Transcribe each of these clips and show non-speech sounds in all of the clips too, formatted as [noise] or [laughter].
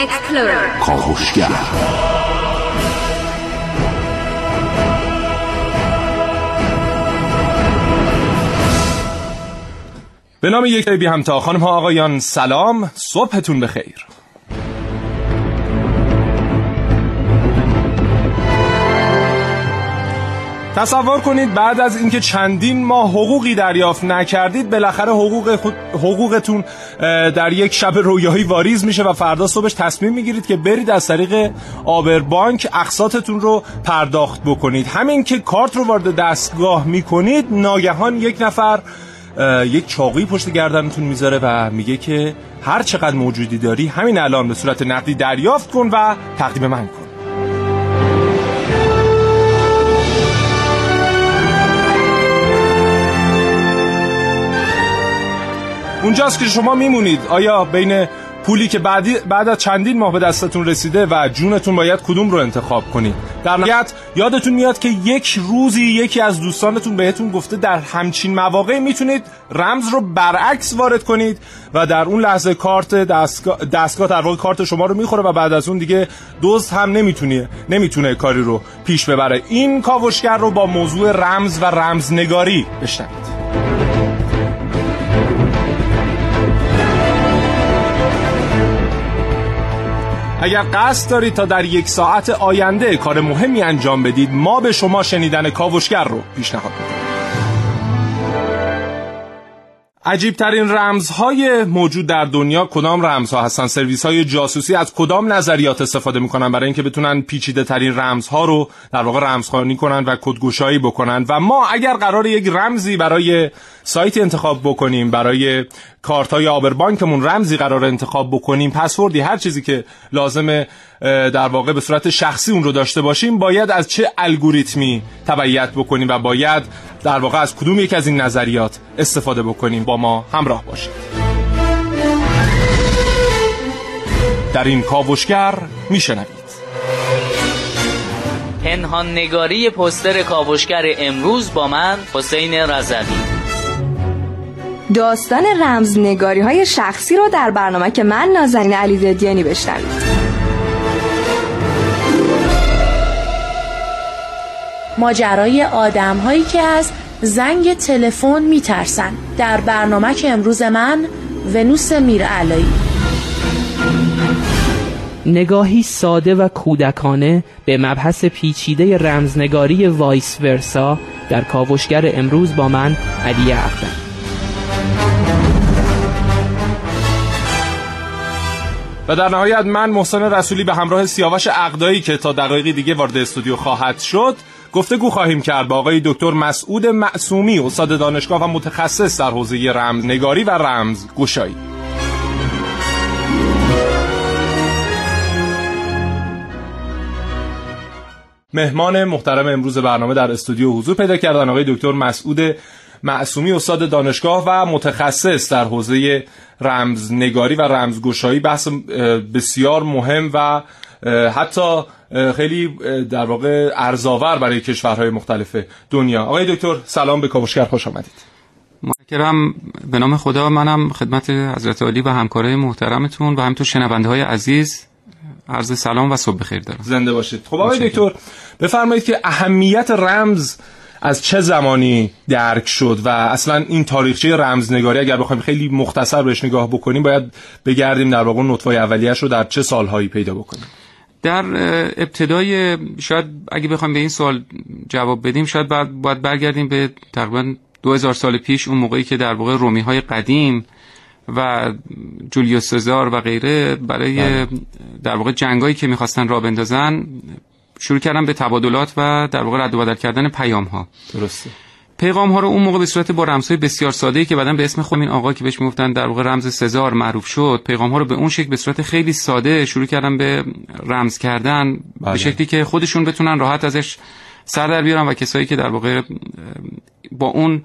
explorer. کاوشگر به نام یک بی همتا خانم ها آقایان سلام صبحتون بخیر. تصور کنید بعد از اینکه چندین ماه حقوقی دریافت نکردید بالاخره حقوق خود حقوقتون در یک شب رویایی واریز میشه و فردا صبحش تصمیم می‌گیرید که برید از طریق آبربانک اقساطتون رو پرداخت بکنید. همین که کارت رو وارد دستگاه می‌کنید ناگهان یک نفر یک چاقوی پشت گردنتون می‌ذاره و میگه که هر چقدر موجودی داری همین الان به صورت نقدی دریافت کن و تقدیم من کن. اونجاست که شما میمونید. آیا بین پولی که بعدی بعد از چندین ماه به دستتون رسیده و جونتون باید کدوم رو انتخاب کنید؟ در نهایت یادتون میاد که یک روزی یکی از دوستانتون بهتون گفته در همچین مواقع می‌تونید رمز رو برعکس وارد کنید و در اون لحظه کارت دستگاه, دستگاه در واقع کارت شما رو می‌خوره و بعد از اون دیگه دزد هم نمی‌تونه نمی‌تونه کاری رو پیش ببره. این کاوشگر رو با موضوع رمز و رمزنگاری بشنوید. اگر قصد دارید تا در یک ساعت آینده کار مهمی انجام بدید ما به شما شنیدن کاوشگر رو پیشنهاد می‌کنیم عجیب ترین رمزهای موجود در دنیا کدام رمزها هستن؟ سرویس های جاسوسی از کدام نظریات استفاده می‌کنن برای اینکه بتونن پیچیده ترین رمزها رو در واقع رمزخوانی کنن و کدگشایی بکنن؟ و ما اگر قرار یک رمزی برای سایتی انتخاب بکنیم برای کارت های آبربانکمون رمزی قرار انتخاب بکنیم پسوردی هر چیزی که لازمه در واقع به صورت شخصی اون رو داشته باشیم باید از چه الگوریتمی تبعیت بکنیم و باید در واقع از کدوم یک از این نظریات استفاده بکنیم؟ با ما همراه باشید. در این کاوشگر میشنوید. پنهان نگاری پستر کاوشگر امروز با من حسین رضوی. داستان رمزنگاری های شخصی رو در برنامه که من نازنین علی زدیانی بشنوید. ماجرای آدم هایی که از زنگ تلفن میترسن. در برنامه که امروز من ونوس میرعلایی. نگاهی ساده و کودکانه به مبحث پیچیده رمزنگاری وایس ورسا در کاوشگر امروز با من علی اقدم و در نهایت من محسن رسولی به همراه سیاوش عقدایی که تا دقایقی دیگه وارد استودیو خواهد شد گفتگو خواهیم کرد با آقای دکتر مسعود معصومی استاد دانشگاه و متخصص در حوزه رمزنگاری و رمز گشایی مهمان محترم امروز برنامه در استودیو حضور پیدا کردن آقای دکتر مسعود معصومی استاد دانشگاه و متخصص در حوزه رمزنگاری و رمزگشایی بحث بسیار مهم و حتی خیلی در واقع ارزاور برای کشورهای مختلف دنیا. آقای دکتر سلام به کاوشگر خوش آمدید. متشکرم. به نام خدا منم خدمت حضرت علی و همکارای محترمتون و همینطور شنونده های عزیز عرض سلام و صبح بخیر دارم. زنده باشید. خب آقای دکتر بفرمایید که اهمیت رمز از چه زمانی درک شد و اصلا این تاریخچه رمزنگاری اگر بخوایم خیلی مختصر بهش نگاه بکنیم باید بگردیم در واقع نطفه اولیش رو در چه سالهایی پیدا بکنیم در ابتدای شاید اگه بخوایم به این سوال جواب بدیم شاید باید, باید برگردیم به تقریبا 2000 سال پیش اون موقعی که در واقع رومی های قدیم و جولیوس سزار و غیره برای بله. در واقع جنگایی که می‌خواستن را بندازن شروع کردن به تبادلات و در واقع رد و بدل کردن پیام ها درسته. پیغام ها رو اون موقع به صورت با رمزهای بسیار ساده ای که بعدن به اسم خود این آقا که بهش می‌گفتن در واقع رمز سزار معروف شد پیغام ها رو به اون شکل به صورت خیلی ساده شروع کردن به رمز کردن بله. به شکلی که خودشون بتونن راحت ازش سر در بیارن و کسایی که در واقع با اون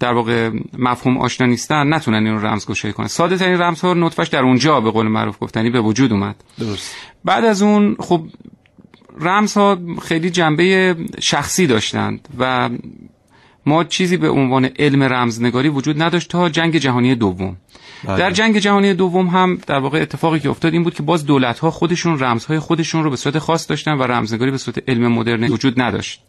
در واقع مفهوم آشنا نیستن نتونن این رو رمز گشایی کنن. ساده ترین رمز ها نطفش در اونجا به قول معروف گفتنی به وجود اومد. درست. بعد از اون خب رمزها خیلی جنبه شخصی داشتند و ما چیزی به عنوان علم رمزنگاری وجود نداشت تا جنگ جهانی دوم بله. در جنگ جهانی دوم هم در واقع اتفاقی که افتاد این بود که باز دولت ها خودشون رمزهای خودشون رو به صورت خاص داشتن و رمزنگاری به صورت علم مدرن وجود نداشت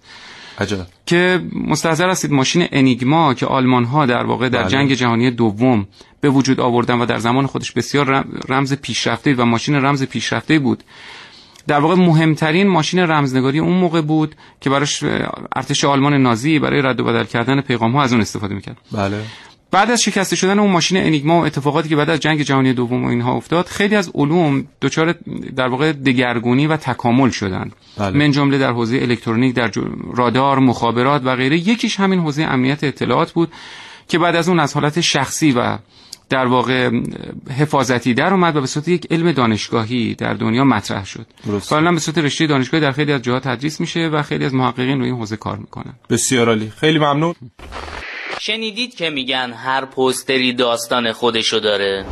عجب. که مستحضر هستید ماشین انیگما که آلمان ها در واقع در بله. جنگ جهانی دوم به وجود آوردن و در زمان خودش بسیار رمز پیشرفته و ماشین رمز پیشرفته بود در واقع مهمترین ماشین رمزنگاری اون موقع بود که براش ارتش آلمان نازی برای رد و بدل کردن پیغام ها از اون استفاده می‌کرد. بله. بعد از شکسته شدن اون ماشین انیگما و اتفاقاتی که بعد از جنگ جهانی دوم و اینها افتاد خیلی از علوم دچار در واقع دگرگونی و تکامل شدند. بله. من جمله در حوزه الکترونیک در رادار مخابرات و غیره یکیش همین حوزه امنیت اطلاعات بود که بعد از اون از حالت شخصی و در واقع حفاظتی در اومد و به صورت یک علم دانشگاهی در دنیا مطرح شد. حالا به صورت رشته دانشگاهی در خیلی از جاها تدریس میشه و خیلی از محققین روی این حوزه کار می‌کنن. بسیار عالی. خیلی ممنون. شنیدید که میگن هر پوستری داستان خودشو داره.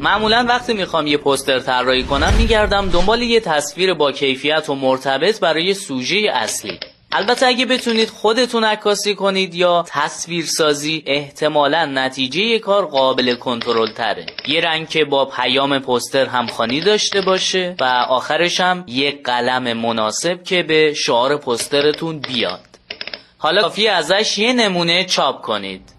معمولا وقتی می‌خوام یه پوستر طراحی کنم میگردم دنبال یه تصویر با کیفیت و مرتبط برای سوژه اصلی. البته اگه بتونید خودتون عکاسی کنید یا تصویر سازی احتمالا نتیجه کار قابل کنترل تره یه رنگ که با پیام پوستر همخوانی داشته باشه و آخرش هم یه قلم مناسب که به شعار پوسترتون بیاد. حالا کافی ازش یه نمونه چاپ کنید.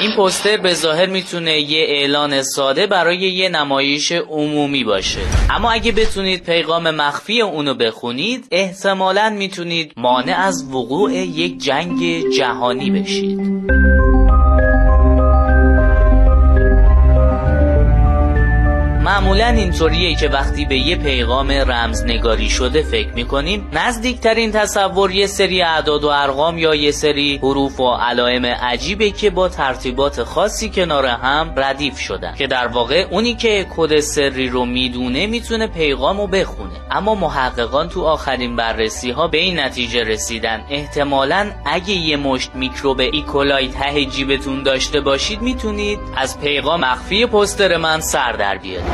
این پوستر به ظاهر می‌تونه یه اعلان ساده برای یه نمایش عمومی باشه. اما اگه بتونید پیغام مخفی اونو بخونید احتمالا می‌تونید مانع از وقوع یک جنگ جهانی بشید. معمولا اینطوریه که وقتی به یه پیغام رمزنگاری شده فکر می‌کنیم نزدیکترین تصور یه سری اعداد و ارقام یا یه سری حروف و علائم عجیبه که با ترتیبات خاصی کنار هم ردیف شدن. که در واقع اونی که کد سری رو می‌دونه می‌تونه پیغام رو بخونه. اما محققان تو آخرین بررسی ها به این نتیجه رسیدن. احتمالا اگه یه مشت میکروب ایکولای ته جیبتون داشته باشید می‌تونید از پیغام مخفی پستر من سر در بیارید.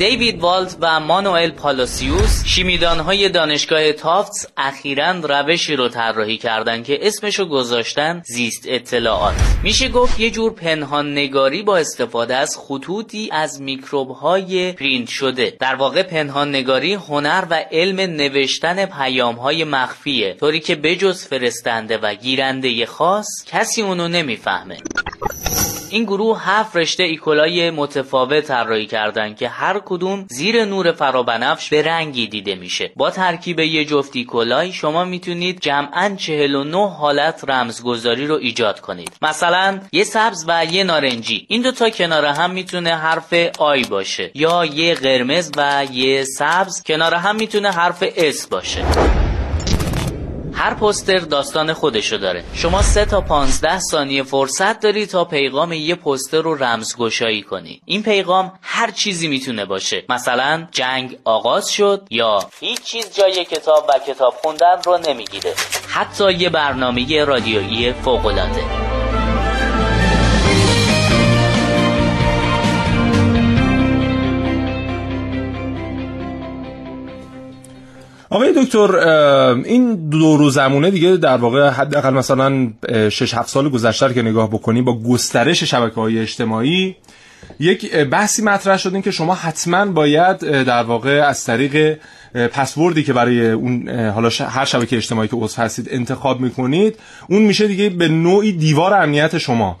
دیوید والت و مانوئل پالاسیوس های دانشگاه تافتس اخیرا روشی رو طراحی کردن که اسمشو گذاشتن زیست اطلاعات. میشه گفت یه جور پنهان نگاری با استفاده از خطوطی از میکروب های پرینت شده. در واقع پنهان نگاری هنر و علم نوشتن پیام های مخفیه طوری که بجز فرستنده و گیرنده خاص کسی اونو نمی‌فهمه. این گروه هفت رشته ایکولای متفاوت طراحی کردند که هر کدوم زیر نور فرابنفش به رنگی دیده میشه. با ترکیب یه جفت ایکولای شما می‌تونید جمعا 49 حالت رمزگذاری رو ایجاد کنید. مثلا یه سبز و یه نارنجی. این دوتا کنار هم می‌تونه حرف I باشه یا یه قرمز و یه سبز. کنار هم می‌تونه حرف S باشه. هر پوستر داستان خودشو داره. شما سه تا 15 ثانیه فرصت داری تا پیغام یه پوستر رو رمزگشایی کنی. این پیغام هر چیزی می‌تونه باشه. مثلا جنگ آغاز شد یا هیچ چیز جای کتاب و کتاب خوندن رو نمی‌گیره. حتی یه برنامه رادیویی فوقالعاده. آقای دکتر این دو زمونه دیگه در واقع حداقل مثلا 6 7 سال گذشته که نگاه بکنیم با گسترش شبکه های اجتماعی یک بحثی مطرح شد که شما حتما باید در واقع از طریق پسوردی که برای اون حالا هر شبکه اجتماعی که عضو هستید انتخاب می‌کنید اون میشه دیگه به نوعی دیوار امنیت شما.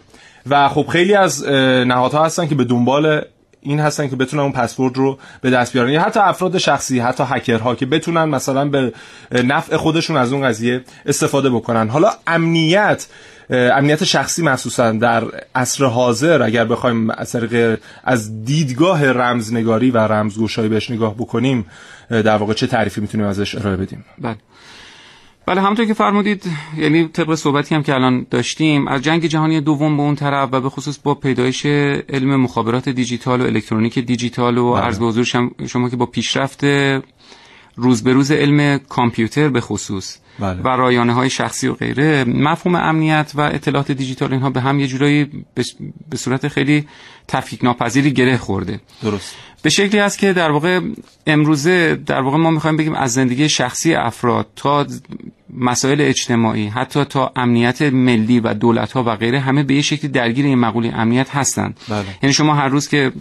و خب خیلی از نهادها هستن که به دنبال این هستن که بتونن اون پسورد رو به دست بیارن. یا حتی افراد شخصی حتی هکرها که بتونن مثلا به نفع خودشون از اون قضیه استفاده بکنن. حالا امنیت امنیت شخصی مخصوصا در عصر حاضر اگر بخوایم از از دیدگاه رمزنگاری و رمزگشایی بهش نگاه بکنیم در واقع چه تعریفی می‌تونیم ازش ارائه بدیم؟ بله. بله همونطور که فرمودید یعنی طبق صحبتی هم که الان داشتیم از جنگ جهانی دوم به اون طرف و به خصوص با پیدایش علم مخابرات دیجیتال و الکترونیک دیجیتال و بله. عرض به حضور شما که با پیشرفت روز به روز علم کامپیوتر به خصوص بله. و رایانه های شخصی و غیره مفهوم امنیت و اطلاعات دیجیتال اینها به هم یه جورایی به صورت خیلی تفکیک ناپذیری گره خورده درست به شکلی است که در واقع امروزه در واقع ما می‌خوایم بگیم از زندگی شخصی افراد تا مسائل اجتماعی حتی تا امنیت ملی و دولت ها و غیره همه به یه شکلی درگیر این مقوله امنیت هستند بله. یعنی شما هر روز که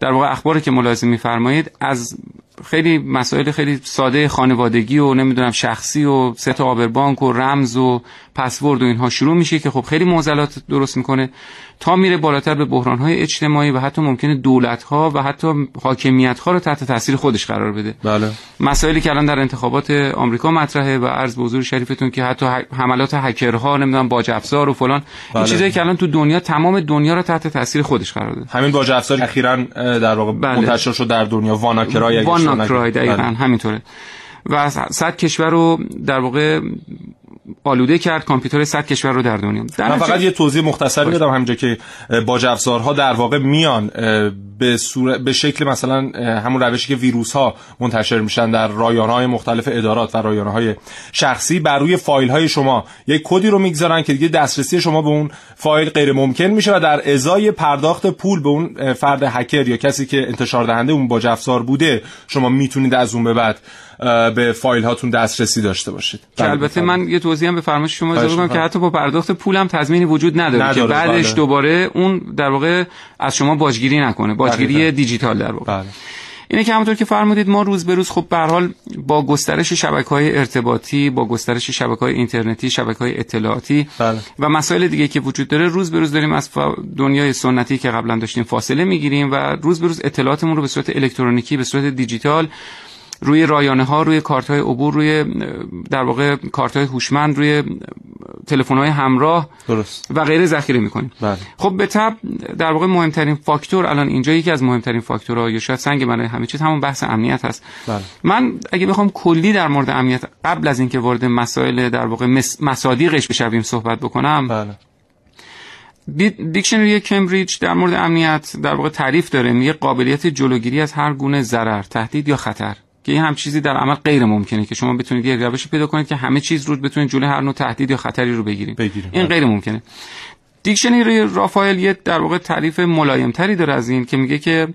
در واقع اخباری که ملاحظه میفرمایید از خیلی مسائل خیلی ساده خانوادگی و نمی‌دونم شخصی و ست آبربانک و رمز و پسورد و اینها شروع میشه که خب خیلی معضلات درست می‌کنه تا میره بالاتر به بحران های اجتماعی و حتی ممکنه دولت ها و حتی حاکمیت ها رو تحت تاثیر خودش قرار بده بله مسائلی که الان در انتخابات آمریکا مطرحه و عرض به حضور شریفتون که حتی حملات هکرها نمی‌دونم باج افزار و فلان بله. این چیزایی که الان تو دنیا تمام دنیا رو تحت تاثیر خودش قرار داده همین باج افزار اخیراً در واقع بله. منتشر شد در دنیا واناکرای واناکرای دقیقاً بله. همینطوره و صد کشور رو در واقع آلوده کرد کامپیوتر صد کشور رو در دنیا. در من فقط یه توضیح مختصری بدم همینجا که باج افزارها در واقع میان به, صور... به شکل مثلا همون روشی که ویروس ها منتشر میشن در رایانه های مختلف ادارات و رایانه های شخصی بر روی فایل های شما یک کدی رو می‌گذارن که دیگه دسترسی شما به اون فایل غیر ممکن میشه و در ازای پرداخت پول به اون فرد هکر یا کسی که انتشار دهنده اون باج افزار بوده شما می‌تونید از اون به بعد به فایل هاتون دسترسی داشته باشید که البته من یه توضیح هم به فرمایش شما اضافه کنم که حتی با پرداخت پول هم تضمینی وجود نداره, نداره که بعدش بله. دوباره اون در واقع از شما باجگیری نکنه باجگیری دیجیتال در واقع بله. اینه که همونطور که فرمودید ما روز به روز خب به حال با گسترش شبکه های ارتباطی با گسترش شبکه های اینترنتی شبکه های اطلاعاتی بله. و مسائل دیگه که وجود داره روز به روز داریم از دنیای سنتی که قبلا داشتیم فاصله می‌گیریم و روز به روز اطلاعاتمون رو به صورت الکترونیکی به صورت دیجیتال روی رایانه ها روی کارت های عبور روی در واقع کارت های هوشمند روی تلفن های همراه درست. و غیره ذخیره می‌کنیم بله. خب به تب در واقع مهمترین فاکتور الان اینجا یکی از مهمترین فاکتورها یا شاید سنگ برای همه چیز همون بحث امنیت هست بله. من اگه بخوام کلی در مورد امنیت قبل از اینکه وارد مسائل در واقع مصادیقش بشویم صحبت بکنم بله. دیکشنری کمبریج در مورد امنیت در واقع تعریف داره میگه قابلیت جلوگیری از هر گونه ضرر تهدید یا خطر که این هم چیزی در عمل غیر ممکنه که شما بتونید یه روشی پیدا کنید که همه چیز رو بتونید جلوی هر نوع تهدید یا خطری رو بگیرید. این غیر ممکنه. دیکشنری رافائل یه در واقع تعریف ملایمتری داره از این که میگه که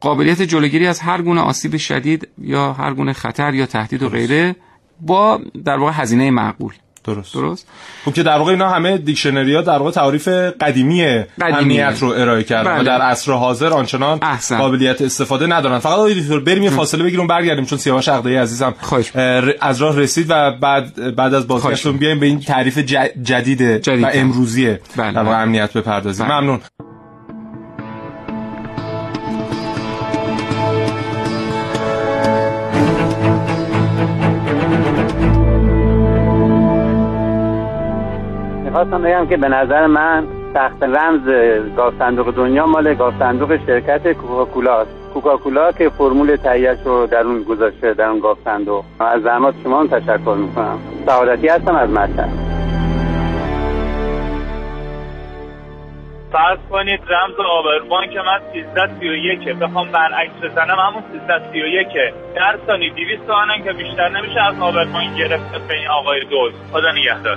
قابلیت جلوگیری از هر گونه آسیب شدید یا هر گونه خطر یا تهدید و غیره با در واقع هزینه معقول. درست. درست. خب که در واقع اینا همه دیکشنری ها در واقع تعریف قدیمی امنیت رو ارائه کردن بله. و در عصر حاضر آنچنان احسن. قابلیت استفاده ندارن. فقط آقای دکتر بریم یه فاصله بگیریم برگردیم چون سیاوش عقدی عزیزم از راه رسید و بعد بعد از بازگشتون بیایم به این تعریف جدید, جدید و امروزی بله. در واقع امنیت بپردازیم. بله. ممنون. می‌خواستم بگم که به نظر من تخت رمز گاز صندوق دنیا مال گاز صندوق شرکت کوکاکولا است. کوکاکولا که فرمول تهیهش رو در اون گذاشته در اون گاز صندوق. از زحمات شما هم تشکر می‌کنم. سعادتی هستم از مطلب. فرض کنید رمز آبربان که من 331 بخوام برعکس بزنم همون 331 در ثانی 200 تومنن که بیشتر نمیشه از آبربان گرفته به این آقای دوز خدا نگهدار.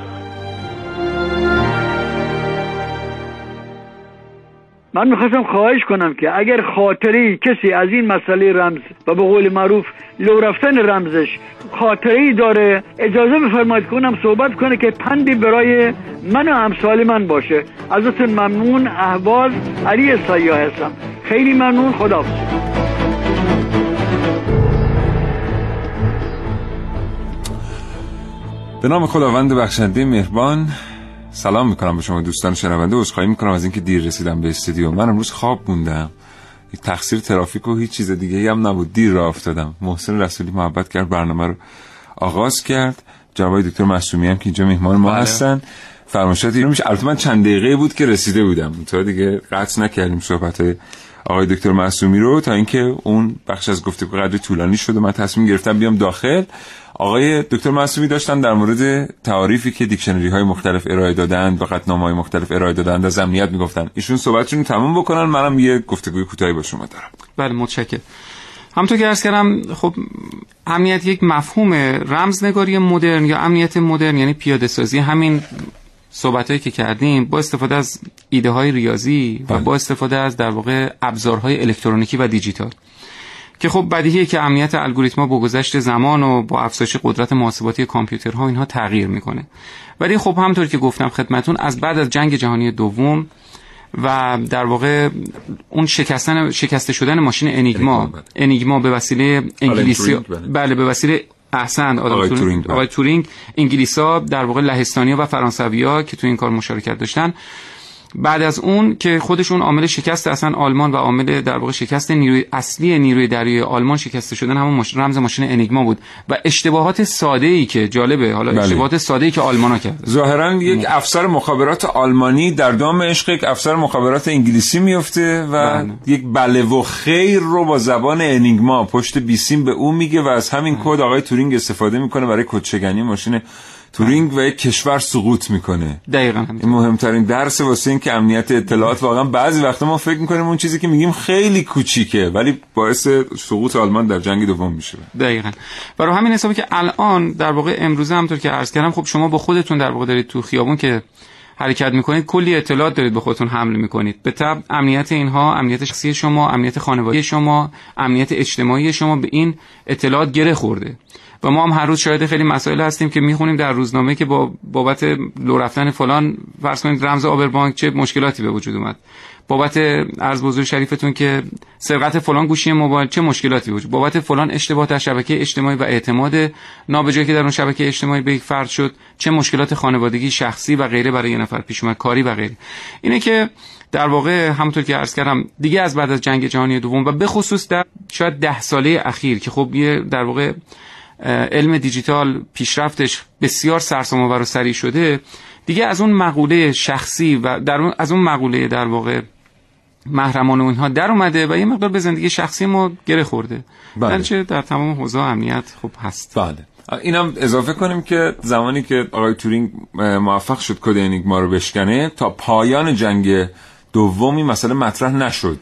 من می‌خواستم خواهش کنم که اگر خاطری کسی از این مسئله رمز و به قول معروف لو رفتن رمزش خاطری داره اجازه بفرمایید کنم صحبت کنه که پندی برای من و امثال من باشه. ازتون ممنون احواز علی سیاه هستم. خیلی ممنون خدا به نام خداوند بخشنده مهربان. سلام می‌کنم به شما دوستان شنونده. عذرخواهی می‌کنم از اینکه دیر رسیدم به استودیو. من امروز خواب موندم. تقصیر ترافیک و هیچ چیز دیگه هم نبود. دیر راه افتادم. محسن رسولی محبت کرد برنامه رو آغاز کرد. جواب دکتر معصومی هم که اینجا مهمان ما بله. هستن. فرمایشات رو میشه البته من چند دقیقه بود که رسیده بودم. تا دیگه قطع نکردیم صحبت های آقای دکتر معصومی رو تا اینکه اون بخش از گفتگو قدر طولانی شد و من تصمیم گرفتم بیام داخل. آقای دکتر معصومی داشتن در مورد تعاریفی که دیکشنری های مختلف ارائه دادند و قطنامه های مختلف ارائه دادند از امنیت می‌گفتن. ایشون صحبتشون تموم بکنن. منم یه گفتگوی کوتاهی با شما دارم. بله متشکرم. همونطور که ارز کردم خب امنیت یک مفهوم رمزنگاری مدرن یا امنیت مدرن یعنی پیاده سازی همین صحبتهایی که کردیم با استفاده از ایده های ریاضی و بله. با استفاده از در واقع ابزارهای الکترونیکی و دیجیتال. که خب بدیهیه که امنیت الگوریتما با گذشت زمان و با افزایش قدرت محاسباتی کامپیوترها اینها تغییر می‌کنه ولی خب همونطور که گفتم خدمتون از بعد از جنگ جهانی دوم و در واقع اون شکستن شکسته شدن ماشین انیگما انیگما، بله. به وسیله انگلیسی بله. بله به وسیله احسن آدم آقای تورینگ, تورینگ، بله. آقای تورینگ انگلیسا در واقع لهستانیا و فرانسویا که تو این کار مشارکت داشتن بعد از اون که خودشون عامل شکست اصلا آلمان و عامل در واقع شکست نیروی اصلی نیروی دریایی آلمان شکسته شدن همون. رمز ماشین انیگما بود و اشتباهات ساده ای که جالبه حالا بله. اشتباهات ساده ای که آلمانا کرد ظاهرا یک افسر مخابرات آلمانی در دام عشق یک افسر مخابرات انگلیسی میفته و بله. یک بله و خیر رو با زبان انیگما پشت بیسیم به او میگه و از همین کد آقای تورینگ استفاده می‌کنه برای کدشکنی ماشین تورینگ و یک کشور سقوط می‌کنه. دقیقاً. این مهمترین درس واسه این که امنیت اطلاعات واقعا بعضی وقتا ما فکر می‌کنیم اون چیزی که میگیم خیلی کوچیکه ولی باعث سقوط آلمان در جنگ دوم میشه. دقیقا. برای همین حسابی که الان در واقع امروزه همطور که عرض کردم خب شما با خودتون در واقع دارید تو خیابون که حرکت می‌کنید کلی اطلاعات دارید به خودتون حمل می‌کنید. به طب امنیت اینها امنیت شخصی شما امنیت خانوادگی شما امنیت اجتماعی شما به این اطلاعات گره خورده. و ما هم هر روز شاهد خیلی مسائل هستیم که می‌خونیم در روزنامه که با بابت لو رفتن فلان فرض کنید رمز آبربانک چه مشکلاتی به وجود اومد. بابت عرض بزرگ شریفتون که سرقت فلان گوشی موبایل چه مشکلاتی وجود بابت فلان اشتباه در شبکه اجتماعی و اعتماد نابجایی که در اون شبکه اجتماعی به یک فرد شد چه مشکلات خانوادگی شخصی و غیره برای یه نفر پیش اومد کاری و غیره. اینه که در واقع همونطور که عرض کردم دیگه از بعد از جنگ جهانی دوم و به خصوص در شاید ده ساله اخیر که خب یه در واقع علم دیجیتال پیشرفتش بسیار سرسام‌آور و سریع شده دیگه از اون مقوله شخصی و در اون از اون مقوله در واقع محرمانه اونها در اومده و یه مقدار به زندگی شخصی ما گره خورده. بله. در تمام حوزه امنیت خب هست. بله. اینم اضافه کنیم که زمانی که آقای تورینگ موفق شد کد انیگما رو بشکنه تا پایان جنگ دومی مسئله مطرح نشد.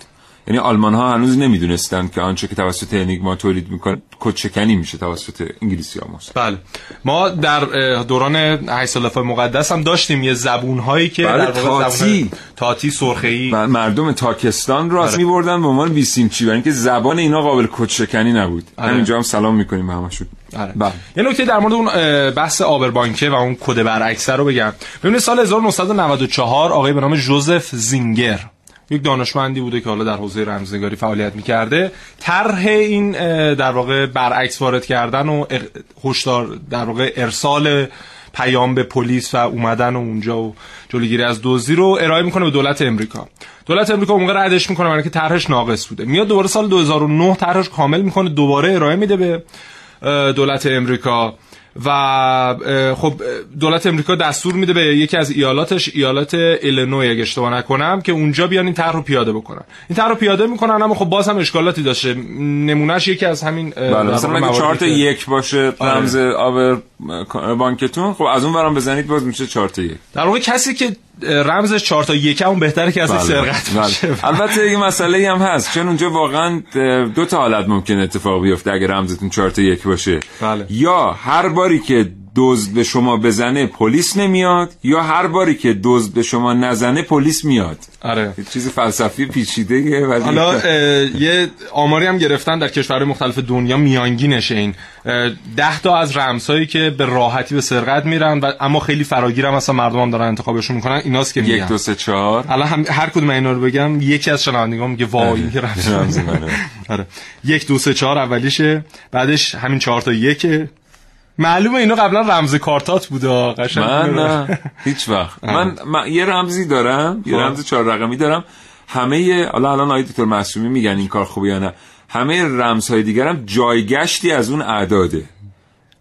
یعنی آلمان ها هنوز نمی‌دونستند که آنچه که توسط انیگما تولید می‌کنه کدشکنی میشه توسط انگلیسی ها بله ما در دوران 8 سال مقدس هم داشتیم یه زبون هایی که بله، در تاتی. تاتی سرخه ای و مردم تاکستان رو از آره. میبردن به عنوان بیسیمچی برای اینکه زبان اینا قابل کدشکنی نبود آره. همینجا هم سلام می‌کنیم به همشون آره. بله. یه نکته در مورد اون بحث آبربانکه و اون کد برعکسه رو بگم ببینید سال 1994 آقای به نام جوزف زینگر یک دانشمندی بوده که حالا در حوزه رمزنگاری فعالیت می‌کرده. طرح این در واقع برعکس وارد کردن و هشدار در واقع ارسال پیام به پلیس و اومدن و اونجا و جلوگیری از دزدی رو ارائه می‌کنه به دولت امریکا. دولت امریکا اون موقع ردش می‌کنه برای اینکه طرحش ناقص بوده. میاد دوباره سال 2009 طرحش کامل می‌کنه دوباره ارائه میده به دولت امریکا. و خب دولت امریکا دستور میده به یکی از ایالاتش ایالات ایلینوی اگه اشتباه نکنم که اونجا بیان این طرح رو پیاده بکنن. این طرح رو پیاده می‌کنن اما خب باز هم اشکالاتی داشته. نمونهش یکی از همین بله. مثلا اگه که- یک باشه آره. رمز آور بانکتون خب از اون برام بزنید باز میشه چهار تا یک. در واقع کسی که رمزش 4 تا یک اون بهتره که ازش سرقت بله. بشه البته یه مسئله هم هست چون اونجا واقعا دو تا حالت ممکن اتفاق بیفته اگه رمزتون چهار تا یک باشه بله. یا هر باری که دزد به شما بزنه پلیس نمیاد یا هر باری که دزد به شما نزنه پلیس میاد؟ آره. چیز فلسفی پیچیده ولی حالا یه آماری هم گرفتن در کشورهای مختلف دنیا میانگینشه این. اه، ده تا از رمزهایی که به راحتی به سرقت میرن و اما خیلی فراگیر هم اصلا مردم هم دارن انتخابشون می‌کنن ایناست که یک میگن. دو سه چهار. حالا هم هر کدوم اینا رو بگم یکی از شنوندگان میگه وای این که رمز منه. [laughs] آره. یک دو سه چهار اولیشه بعدش همین چهار تا یکه. معلومه اینا قبلا رمز کارتات بوده قشنگ. من نه. هیچ وقت. من, من یه رمزی دارم یه خب. رمز چهار رقمی دارم. همه حالا الان آقای دکتر معصومی میگن این کار خوبه یا نه. همه رمزهای دیگرم جایگشتی از اون اعداده.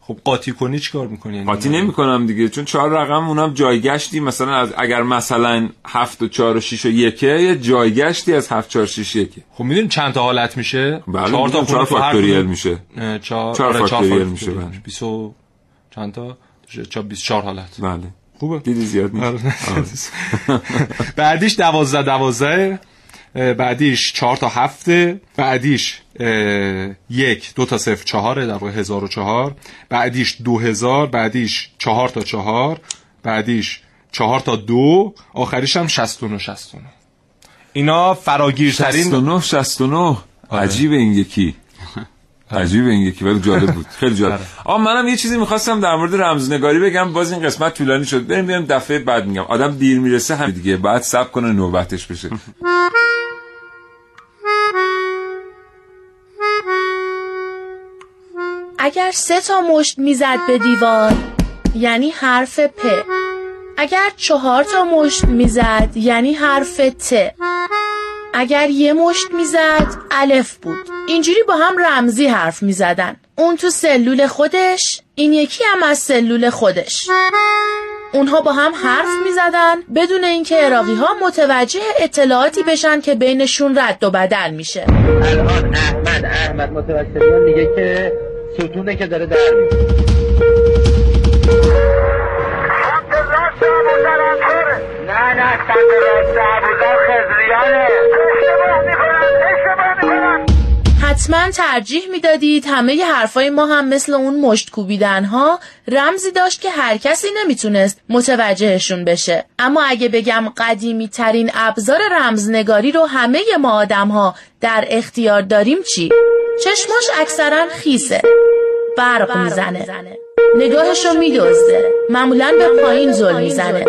خب قاطی کنی چیکار می‌کنی؟ یعنی قاطی نمی کنم دیگه چون چهار رقم اونم جایگشتی. مثلا از اگر مثلا هفت و چهار و شیش و یکه یه جایگشتی از هفت چهار شیش یکه. خب می‌دونی چند تا حالت میشه؟ بله چهار تا می‌دونم، چهار خونه تو هر فاکتوریل کدوم- میشه. اه، چهار چهار آره، فاکتوریل میشه، بله. 20 چند تا؟ چه 24 حالت. بله. خوبه؟ دیدی زیاد. آره. [laughs] بعدیش دوازده دوازده. بعدیش چهار تا هفته بعدیش یک دو تا صفر چهاره در واقع هزار و چهار بعدیش دو هزار بعدیش چهار تا چهار بعدیش چهار تا دو آخریش هم شستونو شستونو اینا فراگیرترین شستونو شستونو عجیب این یکی. [laughs] عجیب این یکی ولی جالب بود. خیلی جالب. آ منم یه چیزی می‌خواستم در مورد رمزنگاری بگم. باز این قسمت طولانی شد. بریم بیام دفعه بعد میگم. آدم دیر می‌رسه هم دیگه. بعد سب کنه نوبتش بشه. [laughs] اگر سه تا مشت می‌زد به دیوار یعنی حرف پ. اگر چهار تا مشت می‌زد یعنی حرف ت. اگر یه مشت می‌زد الف بود. اینجوری با هم رمزی حرف می‌زدن. اون تو سلول خودش این یکی هم از سلول خودش. اونها با هم حرف می‌زدن بدون اینکه عراقی ها متوجه اطلاعاتی بشن که بینشون رد و بدل میشه. الان احمد احمد متوسطیان میگه که ستونه که داره در نه نه سمت راست ابوذر خزریانه حتما ترجیح می‌دادید همه حرفای ما هم مثل اون مشت کوبیدن ها رمزی داشت که هر کسی نمی‌تونست متوجهشون بشه. اما اگه بگم قدیمی ترین ابزار رمزنگاری رو همه ما آدم ها در اختیار داریم چی؟ چشماش اکثرا خیسه. برق می‌زنه. نگاهشو میدزده. معمولا به پایین زل می‌زنه.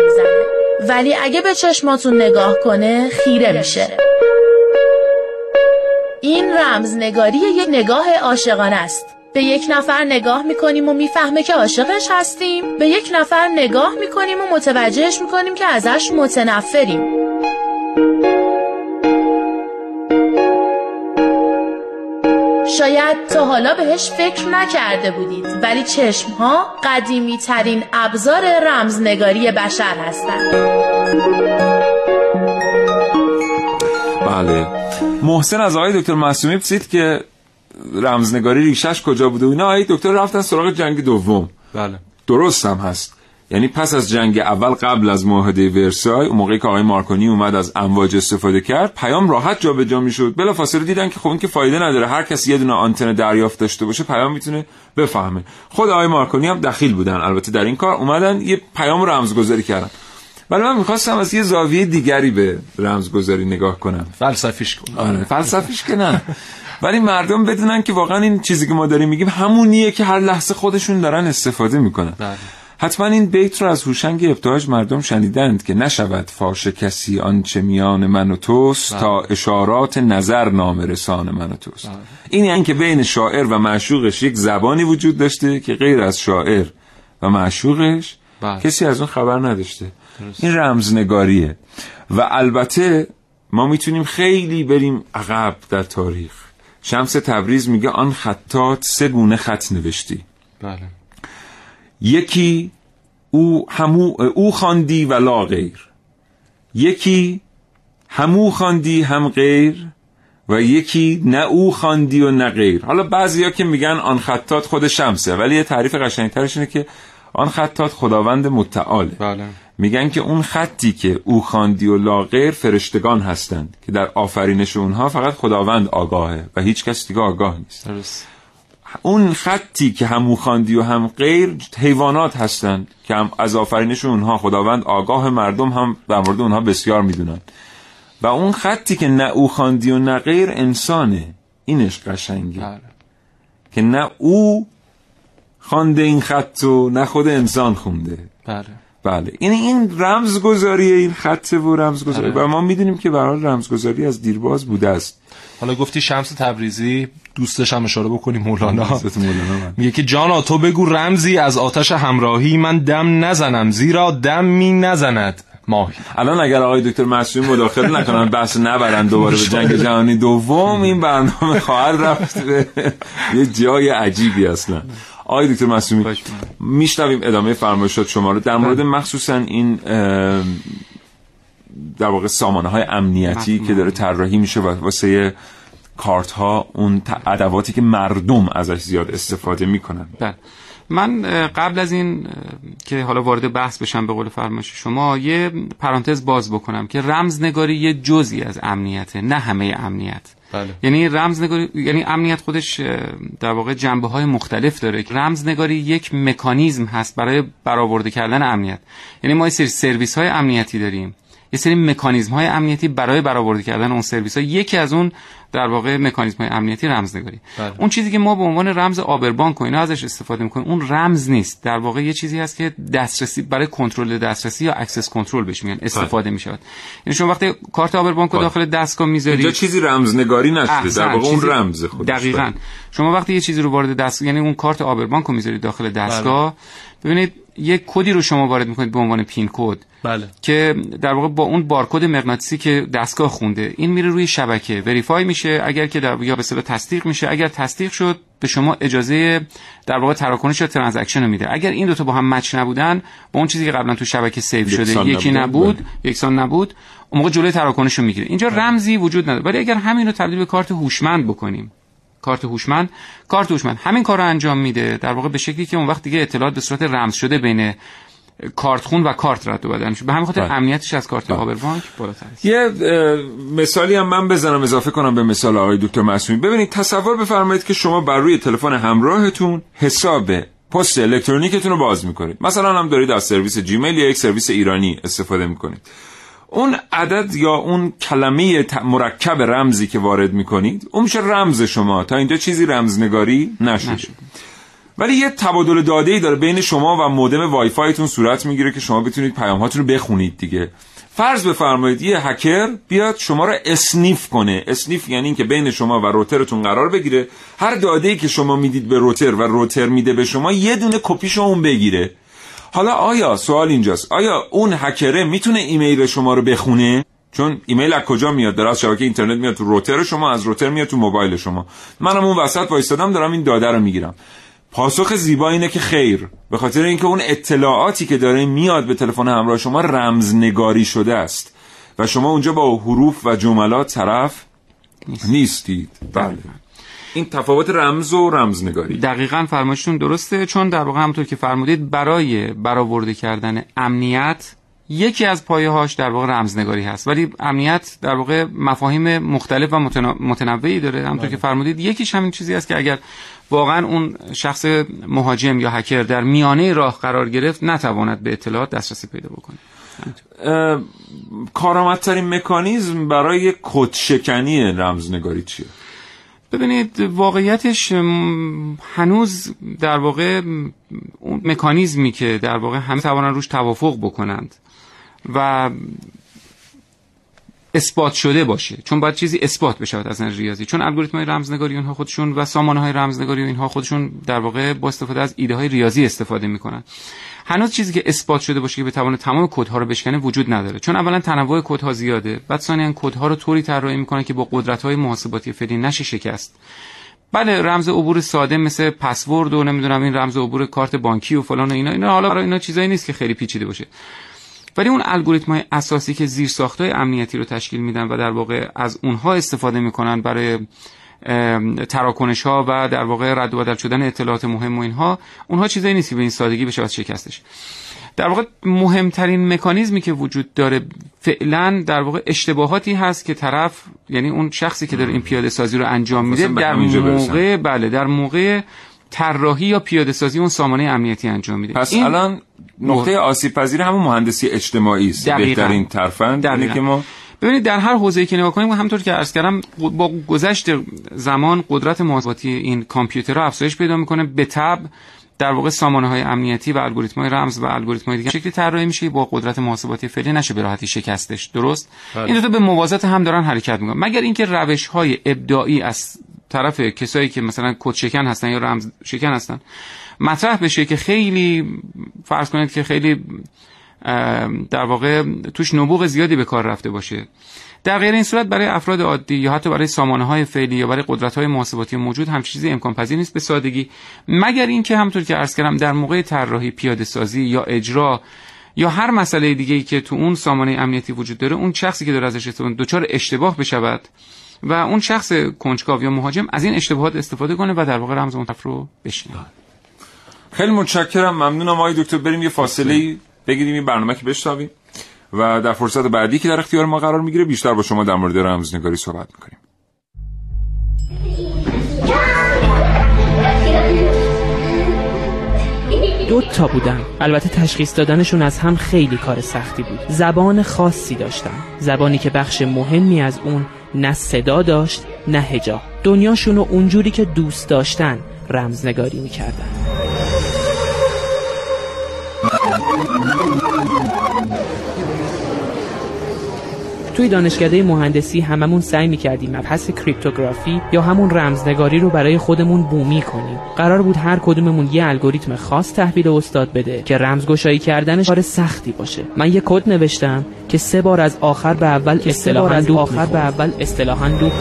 ولی اگه به چشماتون نگاه کنه خیره میشه. این رمزنگاری یک نگاه عاشقانه است. به یک نفر نگاه می‌کنیم و می‌فهمه که عاشقش هستیم. به یک نفر نگاه می‌کنیم و متوجهش می‌کنیم که ازش متنفریم. شاید تا حالا بهش فکر نکرده بودید ولی چشم ها قدیمی ترین ابزار رمزنگاری بشر هستند. بله. محسن از آقای دکتر معصومی پسید که رمزنگاری ریشش کجا بوده و اینا. آقای دکتر رفتن سراغ جنگ دوم. بله. درست هم هست. یعنی پس از جنگ اول قبل از معاهده ورسای اون موقعی که آقای مارکونی اومد از امواج استفاده کرد پیام راحت جابجا می‌شد. بلا فاصله دیدن که خب این که فایده نداره. هر کسی یه دونه آنتن دریافت داشته باشه پیام می‌تونه بفهمه. خود آقای مارکونی هم دخیل بودن. البته در این کار اومدن یه پیام رمزگذاری کردن. ولی من می‌خواستم از یه زاویه دیگری به رمزگذاری نگاه کنم. فلسفیش کنم آره فلسفیش که نه. ولی مردم بدونن که واقعا این چیزی که ما داریم میگیم همونیه که هر لحظه خودشون دارن استفاده می‌کنن. بله. حتما این بیت رو از هوشنگ ابتهاج مردم شنیدند که نشود فاش کسی آنچه میان من و توست تا اشارات نظر نام رسان من و توست. این یعنی که بین شاعر و معشوقش یک زبانی وجود داشته که غیر از شاعر و معشوقش بله. کسی از اون خبر نداشته. این رمزنگاریه. و البته ما می‌تونیم خیلی بریم عقب در تاریخ. شمس تبریز میگه آن خطات سه گونه خط نوشتی. بله. یکی او همو او خواندی و لا غیر. یکی همو خواندی هم غیر. و یکی نه او خواندی و نه غیر. حالا بعضیا که میگن آن خطات خود شمسه ولی یه تعریف قشنگترش اینه که آن خطات خداوند متعاله. بله. میگن که اون خطی که او خواندی و لا غیر فرشتگان هستند که در آفرینش اونها فقط خداوند آگاهه و هیچ کس دیگه آگاه نیست. درست. اون خطی که هم او خواندی و هم غیر حیوانات هستند که هم از آفرینش اونها خداوند آگاه مردم هم در مورد اونها بسیار می‌دونن. و اون خطی که نه او خواندی و نه غیر انسانه اینش قشنگه. بله. که نه او خوانده این خط و نه خود انسان خونده. بله. بله. این این رمزگذاری این خط و رمزگذاری. آره. و ما می‌دونیم که به رمزگذاری از دیرباز بوده است. حالا گفتی شمس تبریزی دوستش هم اشاره بکنیم مولانا. مولانا. میگه که جانا تو بگو رمزی از آتش همراهی من دم نزنم زیرا دم می نزند ماهی. الان اگر آقای دکتر معصومی مداخله نکنن بحث نبرن دوباره به جنگ جهانی دوم این برنامه خواهد رفت. به [laughs] یه جای عجیبی اصلا. آقای دکتر معصومی میشنویم ادامه فرمایشات شما رو. در مورد مخصوصا این در واقع سامانه های امنیتی که داره طراحی میشه و واسه کارت ها اون ادواتی که مردم ازش زیاد استفاده می‌کنن. بله. من قبل از این که حالا وارد بحث بشم به قول فرمایش شما یه پرانتز باز بکنم که رمزنگاری یه جزئی از امنیته نه همه امنیت. بله. یعنی رمزنگاری یعنی امنیت خودش در واقع جنبه های مختلف داره رمزنگاری یک مکانیزم هست برای برآورده کردن امنیت. یعنی ما یه سری سرویس های امنیتی داریم. یه سری مکانیزم های امنیتی برای برآورده کردن اون سرویس ها یکی از اون در واقع مکانیزم های امنیتی رمزنگاری. بله. اون چیزی که ما به عنوان رمز عابربانک و اینا ازش استفاده می‌کنیم اون رمز نیست. در واقع یه چیزی هست که دسترسی برای کنترل دسترسی یا access control بهش میگن استفاده میشه یعنی شما وقتی کارت عابربانک رو بله. داخل دستگاه می‌ذاری اینجا چیزی رمزنگاری نشده. در. واقع اون رمز خودش. دقیقاً. شما وقتی یه چیزی رو وارد دست یعنی اون کارت عابربانک رو می‌ذاری داخل دستگاه ببینید یک کدی رو شما وارد می‌کنید به عنوان PIN code. بله. که در واقع با اون بارکد مغناطیسی که دستگاه خونده این میره روی شبکه verify میشه اگر که در یا به اصطلاح تصدیق میشه اگر تصدیق شد به شما اجازه در واقع تراکنش یا transaction رو میده. اگر این دوتا با هم match نبودن با اون چیزی که قبلا تو شبکه save شده یکی نبود. بله. یکسان نبود اون موقع جلوی تراکنش رو می‌گیره. اینجا رمزی وجود نداره. ولی اگر همین رو تبدیل به کارت هوشمند بکنیم کارت هوشمند کارت هوشمند همین کار رو انجام میده در واقع به شکلی که اون وقت دیگه اطلاعات به صورت رمز شده بین کارت خون و کارت رد و میشه به همین خاطر بله. امنیتش از کارت آبربانک بالاتر است. یه مثالی هم من بزنم اضافه کنم به مثال آقای دکتر معصومی. ببینید تصور بفرمایید که شما بر روی تلفن همراهتون حساب پست الکترونیکتون رو باز می‌کنید. مثلا هم دارید از سرویس جیمیل یا یک سرویس ایرانی استفاده می‌کنید. اون عدد یا اون کلمه مرکب رمزی که وارد می‌کنید اون میشه رمز شما. تا اینجا چیزی رمزنگاری نشده. ولی یه تبادل داده ای داره بین شما و مودم وای فایتون صورت می‌گیره که شما بتونید پیام هاتون رو بخونید دیگه. فرض بفرمایید یه هکر بیاد شما رو sniff کنه. sniff یعنی اینکه بین شما و روترتون قرار بگیره. هر داده ای که شما می‌دید به روتر و روتر میده به شما یه دونه کپیشو اون بگیره. حالا آیا سوال اینجاست. آیا اون هکره می‌تونه ایمیل شما رو بخونه؟ چون ایمیل از کجا میاد؟ داره از شبکه اینترنت میاد تو روتر شما از روتر میاد تو موبایل شما. منم اون وسط وایستادم دارم این داده رو می‌گیرم. پاسخ زیبا اینه که خیر. به خاطر اینکه اون اطلاعاتی که داره میاد به تلفن همراه شما رمزنگاری شده است. و شما اونجا با حروف و جملات طرف نیستید. بله. این تفاوت رمز و رمزنگاری. دقیقا فرمایشتون درسته چون در واقع همونطور که فرمودید برای برآورده کردن امنیت یکی از پایه هاش در واقع رمزنگاری هست. ولی امنیت در واقع مفاهیم مختلف و متنوعی داره. همونطور که فرمودید یکیش همین چیزی است که اگر واقعا اون شخص مهاجم یا هکر در میانه راه قرار گرفت نتواند به اطلاعات دسترسی پیدا بکنه. کارآمدترین مکانیزم برای کد شکنی رمزنگاری چیه؟ ببینید واقعیتش هنوز در واقع اون مکانیزمی که در واقع همه توانن روش توافق بکنند و اثبات شده باشه. چون باید چیزی اثبات بشه از نظر ریاضی. چون الگوریتم های رمزنگاری اونها خودشون و سامانه های رمزنگاری و اینها خودشون در واقع با استفاده از ایده های ریاضی استفاده می‌کنن. هنوز چیزی که اثبات شده باشه که بتونه تمام کدها رو بشکنه وجود نداره. چون اولا تنوع کدها زیاده بعد ثانیا کدها رو طوری طراحی می‌کنه که با قدرت های محاسباتی فعلی نشه شکست. بله رمز عبور ساده مثل پسورد و نمی‌دونم این رمز عبور کارت بانکی و فلان و اینا. اینا حالا برای اینا چیزایی نیست که خیلی پیچیده باشه. ولی اون الگوریتم های اساسی که زیر ساختای امنیتی رو تشکیل میدن و در واقع از اونها استفاده می‌کنن برای تراکنش ها و در واقع رد و بدل شدن اطلاعات مهم و اینها اونها چیزایی نیست که به این سادگی بشه از شکستش در واقع مهمترین مکانیزمی که وجود داره فعلا در واقع اشتباهاتی هست که طرف یعنی اون شخصی که داره این پیاده سازی رو انجام میده در. موقع بله در موقع طراحی یا پیاده سازی اون سامانه امنیتی انجام میده پس الان نقطه آسیب پذیر همون مهندسی اجتماعی است. بهترین ترفند اینه. که ما ببینید در هر حوزه‌ای که نگاه کنیم همونطور که عرض کردم با گذشت زمان قدرت محاسباتی این کامپیوترها افزایش پیدا می‌کنه به تبع در واقع سامانه های امنیتی و الگوریتم های رمز و الگوریتم های دیگه شکلی طراحی میشه با قدرت محاسباتی فعلی نشه به راحتی شکستش درست بله. این دو تا به موازات هم دارن حرکت می‌کنن مگر اینکه روش های ابداعی از طرف کسایی که مثلا کد شکن هستن یا رمز شکن هستن مطرح بشه که خیلی فرض کنید که خیلی در واقع توش نبوغ زیادی به کار رفته باشه. در غیر این صورت برای افراد عادی یا حتی برای سامانه های فعلی یا برای قدرت های محاسباتی موجود هم چیزی امکان پذیر نیست به سادگی. مگر اینکه همطور که عرض کردم در موقع طراحی پیاده سازی یا اجرا یا هر مسئله دیگه ای که تو اون سامانه امنیتی وجود داره اون شخصی که داره ازش استفاده دچار اشتباه بشود. و اون شخص کنجکاو یا مهاجم از این اشتباهات استفاده کنه و در واقع رمز اون طرف رو بشکنه خیلی متشکرم ممنونم آقای دکتر. بریم یه فاصله بگیریم این برنامه که بشنویم و در فرصت بعدی که در اختیار ما قرار می‌گیره بیشتر با شما در مورد رمزنگاری صحبت می‌کنیم. دو تا بودن. البته تشخیص دادنشون از هم خیلی کار سختی بود. زبان خاصی داشتن. زبانی که بخش مهمی از اون نه صدا داشت نه هجا دنیاشون رو اونجوری که دوست داشتن رمزنگاری می‌کردن. توی دانشکده مهندسی هممون سعی می‌کردیم مبحث کریپتوگرافی یا همون رمزنگاری رو برای خودمون بومی کنیم. قرار بود هر کدوممون یه الگوریتم خاص تحویل استاد بده که رمزگشایی کردنش کار سختی باشه. من یه کد نوشتم که سه بار از آخر به اول اصطلاحاً از آخر به اول اصطلاحاً لوپ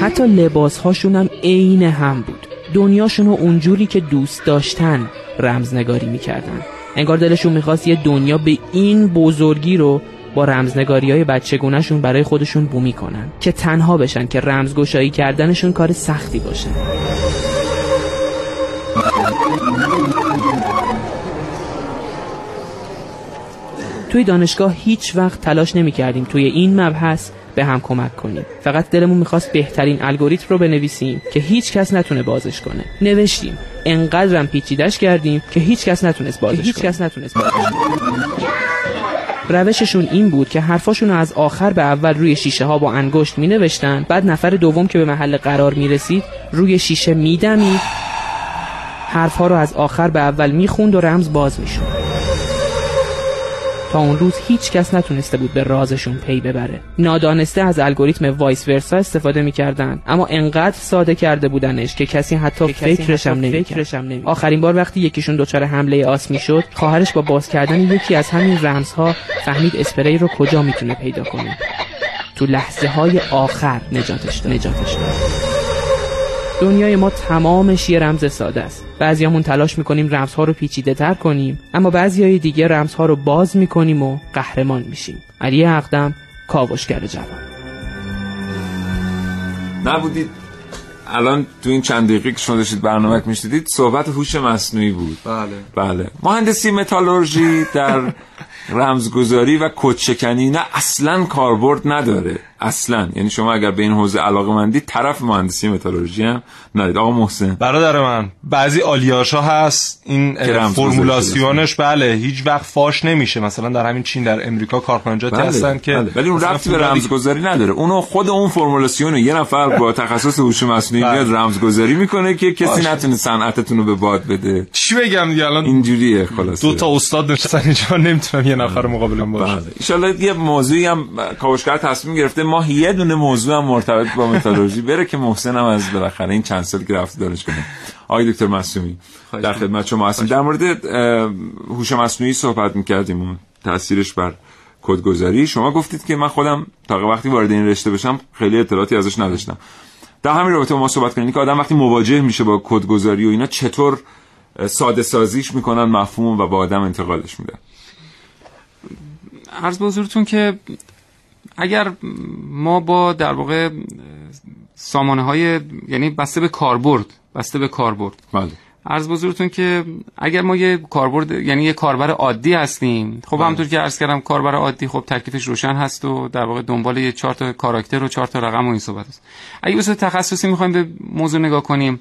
حتی لباس هاشون هم عین هم بود. دنیاشون رو اونجوری که دوست داشتن رمزنگاری می‌کردن. انگار دلشون می‌خواست یه دنیا به این بزرگی رو با رمزنگاری های بچگونهشون برای خودشون بومی کنن. که تنها بشن که رمزگشایی کردنشون کار سختی باشه. توی دانشگاه هیچ وقت تلاش نمی کردیم توی این مبحث به هم کمک کنیم. فقط دلمون می‌خواست بهترین الگوریتم رو بنویسیم که هیچ کس نتونه بازش کنه. نوشتیم. انقدرم پیچیدش کردیم که هیچ کس نتونست بازش هیچ کس نتونست بازش روششون این بود که حرفاشون رو از آخر به اول روی شیشه ها با انگشت می نوشتن بعد نفر دوم که به محل قرار می رسید روی شیشه می دمید حرفها رو از آخر به اول می خوند و رمز باز می شد تا اون روز هیچ کس نتونسته بود به رازشون پی ببره. نادانسته از الگوریتم vice versa استفاده می‌کردن. اما انقدر ساده کرده بودنش که کسی حتی فکرش هم نمی‌کرد. آخرین بار وقتی یکیشون دچار حمله آسم می‌شد خواهرش با باز کردن یکی از همین رمزها فهمید اسپری رو کجا می‌تونه پیدا کنه. تو لحظه های آخر نجاتش داد. نجاتش داد. دنیای ما تمامش یه رمز ساده است. بعضیامون تلاش می‌کنیم رمزها رو پیچیده تر کنیم اما بعضی دیگه رمزها رو باز می‌کنیم و قهرمان میشیم. علی اقدم کاوشگر جوان. نبودید. الان تو این چند دقیقه که شما داشتید برنامه می‌شدید صحبت هوش مصنوعی بود. بله. بله. مهندسی متالورژی در [laughs] رمزگذاری و کدشکنی نه اصلا کاربرد نداره. اصلا. یعنی شما اگر به این حوزه علاقه مندی طرف مهندسی متالورژی هم ندید. آقا محسن. برادر من بعضی آلیاشا هست. این فرمولاسیونش بله هیچ وقت فاش نمیشه. مثلا در همین چین در امریکا کارخانجاتی بله. هستن که بله. ولی اون ربطی به رمزگذاری نداره. اونو خود اون فرمولاسیون یه نفر با تخصص هوش مصنوعی بله. میاد رمزگذاری می‌کنه که کسی باشه. نتونه صنعتتون رو به باد بده. چی بگم دیگه؟ الان اینجوریه خلاص دو تا استاد نشستن اینجا. نمی‌تونم یه نفر مقابلم باشه. بله. ان یه موضوعی هم کاوشگر تصمیم گرفته. ما یه دونه موضوع هم مرتبط با متالورژی بره که محسن هم از بالاخره این چند سال که رفته دانشگاه آقای دکتر مصومی در خدمت شما هستیم. در مورد هوش مصنوعی صحبت می‌کردیم و تاثیرش بر کدگذاری. شما گفتید که من خودم تا وقتی وارد این رشته بشم خیلی اطلاعاتی ازش نداشتم. در همین رابطه ما صحبت کنیم که آدم وقتی مواجه میشه با کدگذاری و اینا چطور ساده سازیش می‌کنن مفهوم و با آدم انتقالش میدن؟ عرض به که اگر ما با در واقع سامانه های یعنی بسته به کاربرد بسته به کاربرد. بله. عرض بزرگتون که اگر ما یه کاربرد یعنی یه کاربر عادی هستیم خب بله. همونطور که عرض کردم کاربر عادی خب تکلیفش روشن هست و در واقع دنبال یه چهار تا کاراکتر و چهار تا رقم و این صحبت است اگه به تخصصی می‌خوایم به موضوع نگاه کنیم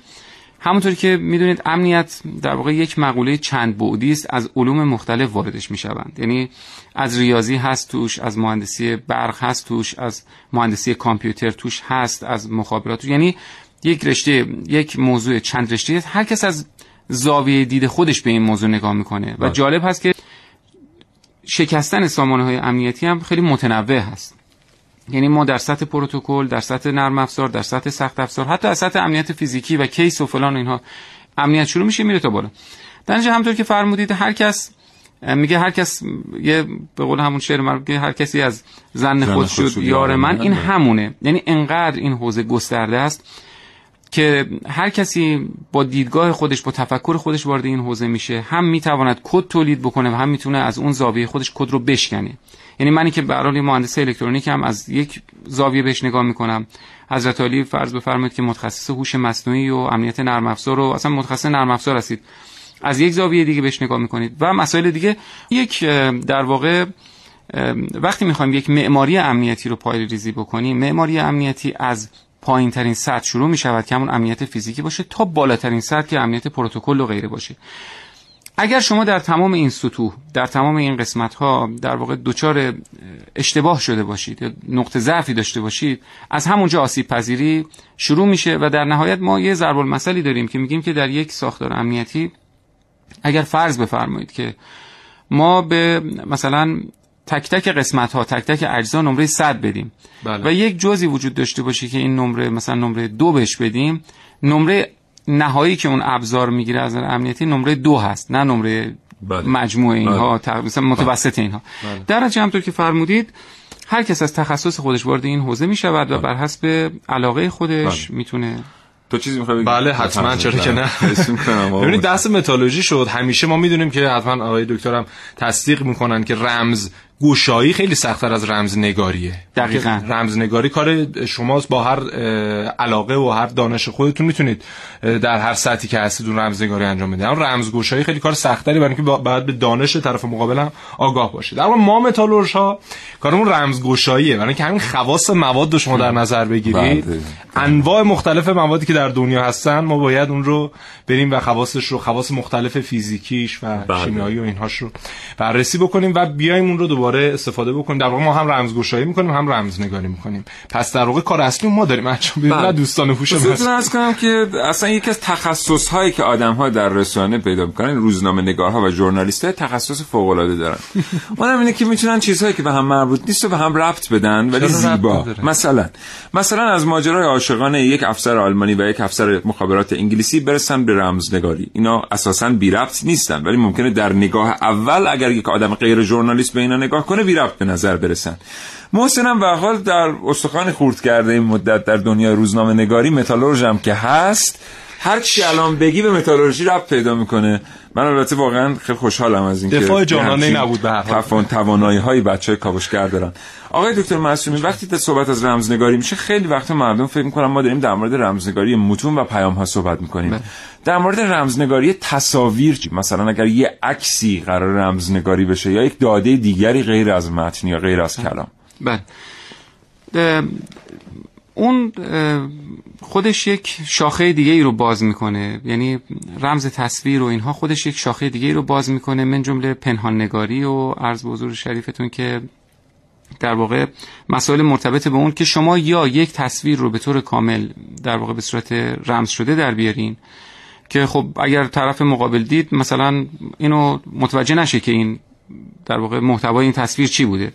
همونطور که می‌دونید امنیت در واقع یک مقوله چند بعدی است از علوم مختلف واردش می‌شوند. یعنی از ریاضی هست توش از مهندسی برق هست توش از مهندسی کامپیوتر توش هست از مخابرات یعنی یک رشته یک موضوع چند رشته. هر کس از زاویه دید خودش به این موضوع نگاه می‌کنه. و بله. جالب هست که شکستن سامانه های امنیتی هم خیلی متنوع هست. یعنی ما در سطح پروتکل در سطح نرم افزار در سطح سخت افزار حتی از سطح امنیت فیزیکی و کیس و فلان اینها. امنیت شروع میشه میره تا بالا. در همطور که فرمودید هر کس میگه هر کس یه به قول همون شعر معروف هر کسی از زن خود, شد, یار من این همونه. یعنی انقدر این حوزه گسترده است که هر کسی با دیدگاه خودش با تفکر خودش وارد این حوزه میشه. هم می‌تواند کد تولید بکنه و هم می‌تونه از اون زاویه خودش کد رو بشکنه. یعنی منی که به حال مهندس الکترونیک هم از یک زاویه بهش نگاه می‌کنم. حضرت علی فرض بفرمایید که متخصص هوش مصنوعی و امنیت نرم افزار و اصلا متخصص نرم افزار هستید. از یک زاویه دیگه بهش نگاه می‌کنید. و مسائل دیگه یک در واقع وقتی می‌خوایم یک معماری امنیتی رو پای ریزی بکنیم معماری امنیتی از پایین ترین سطح شروع می شود که همون امنیت فیزیکی باشه تا بالاترین سطح که امنیت پروتکل و غیره باشه. اگر شما در تمام این سطوح در تمام این قسمت ها در واقع دچار اشتباه شده باشید یا نقطه ضعفی داشته باشید از همونجا آسیب پذیری شروع میشه و در نهایت ما یه ضرب المثلی داریم که میگیم که در یک ساختار امنیتی اگر فرض بفرمایید که ما به مثلا تک تک قسمت ها تک تک اجزا نمره 100 بدیم بله. و یک جزئی وجود داشته باشه که این نمره مثلا نمره دو بهش بدیم نمره نهایی که اون ابزار می‌گیره از امنیتی نمره دو هست نه نمره بله. مجموع اینها بله. مثلا متوسط اینها بله. در نتیجه همطور که فرمودید هر کس از تخصص خودش وارد این حوزه می شود و بله. بر حسب علاقه خودش بله. می‌تونه تو چیزی می‌خوای بله حتما چرا که نه [laughs] ببینید دست متالوژی شد همیشه ما می‌دونیم که حتما آقای دکترم تصدیق می‌کنن که رمز گوشایی خیلی سختتر از رمزنگاریه. دقیقا. رمزنگاری کار شماست با هر علاقه و هر دانش خودتون می‌تونید در هر سطحی که هستید اون رمزنگاری انجام بدید. اما رمزگشایی خیلی کار سخت‌تریه برای اینکه باید به دانش طرف مقابل هم آگاه باشید. اما ما متالورژ ها کارمون رمزگشاییه برای اینکه همین خواص مواد رو شما در نظر بگیرید. بله. انواع مختلف موادی که در دنیا هستن ما باید اون رو بریم و خواصش رو خواص مختلف فیزیکیش و بله. شیمیایی و اینهاش رو بررسی بکنیم و بیایم اون رو دوباره استفاده بکنیم. در واقع ما هم رمزگشایی می‌کنیم هم رمزنگاری می‌کنیم. پس در واقع کار اصلی ما داریم انجام بدیم بله. دوستان هوش مصنوعی کنم که اصلا یکی از تخصص هایی که آدم ها در رسانه پیدا می‌کنن روزنامه نگارها و ژورنالیست تخصص فوق العاده دارن. [laughs] اونم اینه که می‌تونن چیزهایی که به هم مربوط نیست و به هم ربط بدن ولی زیبا. مثلا. مثلا از ماجرای عاشقانه یک افسر آلمانی و یک افسر مخابرات انگلیسی برسن به رمزنگاری. اینا اساسا بی ربط نیستن ولی ممکنه در نگاه اول اگر یک آدم غیر ژورنالیست به اینا نگاه کنه بی ربط به نظر برسن. محسنم به حال در استخوان خورد کرده این مدت در دنیا روزنامه نگاری متالورژ هم که هست هر چی الان بگی به متالورژی ربط پیدا می‌کنه. من البته واقعا خیلی خوشحالم از اینکه دفاع جانانه نبود به هر حال. توانایی های بچه کاوشگر دارن آقای دکتر معصومی وقتی تا صحبت از رمزنگاری میشه خیلی وقت مردم فکر می‌کنن ما داریم در مورد رمزنگاری متون و پیام ها صحبت می‌کنیم. بله. در مورد رمزنگاری تصاویر مثلا اگر یه عکسی قرار رمزنگاری بشه یا یک داده دیگری غیر از متن یا غیر از کلام. بله. اون خودش یک شاخه دیگه ای رو باز می‌کنه. یعنی رمز تصویر و اینها خودش یک شاخه دیگه ای رو باز می‌کنه من جمله پنهان نگاری و عرض حضور شریفتون که در واقع مسائل مرتبط به اون که شما یا یک تصویر رو به طور کامل در واقع به صورت رمز شده در بیارین که خب اگر طرف مقابل دید مثلا اینو متوجه نشه که این در واقع محتوای این تصویر چی بوده.